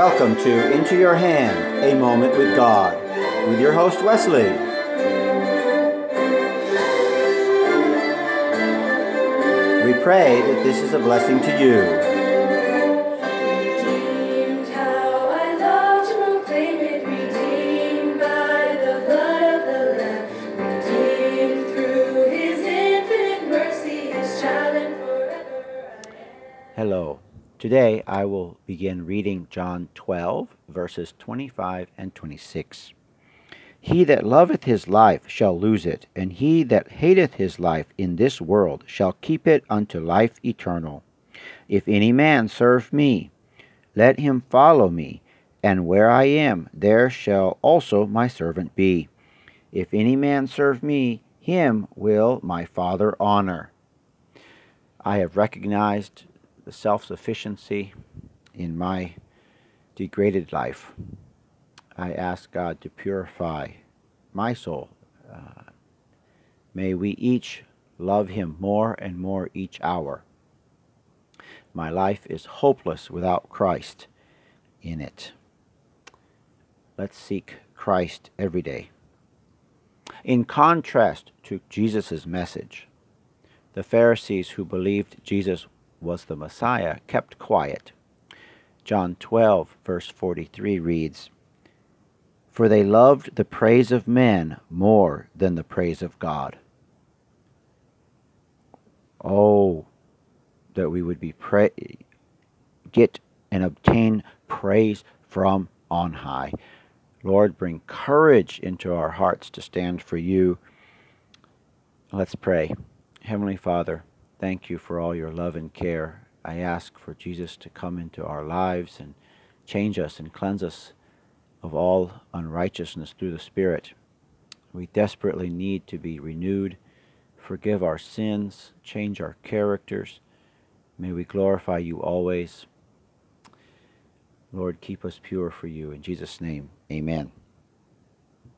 Welcome to Into Your Hand, a moment with God, with your host Wesley. We pray that this is a blessing to you. Redeemed, how I love to proclaim it. Redeemed by the blood of the Lamb. Redeemed through His infinite mercy, His child and forever. I am. Hello. Today I will begin reading John 12, verses 25 and 26. He that loveth his life shall lose it, and he that hateth his life in this world shall keep it unto life eternal. If any man serve me, let him follow me, and where I am, there shall also my servant be. If any man serve me, him will my Father honor. I have recognized the self sufficiency in my degraded life. I ask God to purify my soul. Uh, may we each love Him more and more each hour. My life is hopeless without Christ in it. Let's seek Christ every day. In contrast to Jesus' message, the Pharisees who believed Jesus was the Messiah kept quiet. John 12, verse 43 reads, For they loved the praise of men more than the praise of God. Oh, that we would be pra- get and obtain praise from on high. Lord, bring courage into our hearts to stand for you. Let's pray. Heavenly Father, thank you for all your love and care. I ask for Jesus to come into our lives and change us and cleanse us of all unrighteousness through the Spirit. We desperately need to be renewed. Forgive our sins, change our characters. May we glorify you always. Lord, keep us pure for you. In Jesus' name, amen.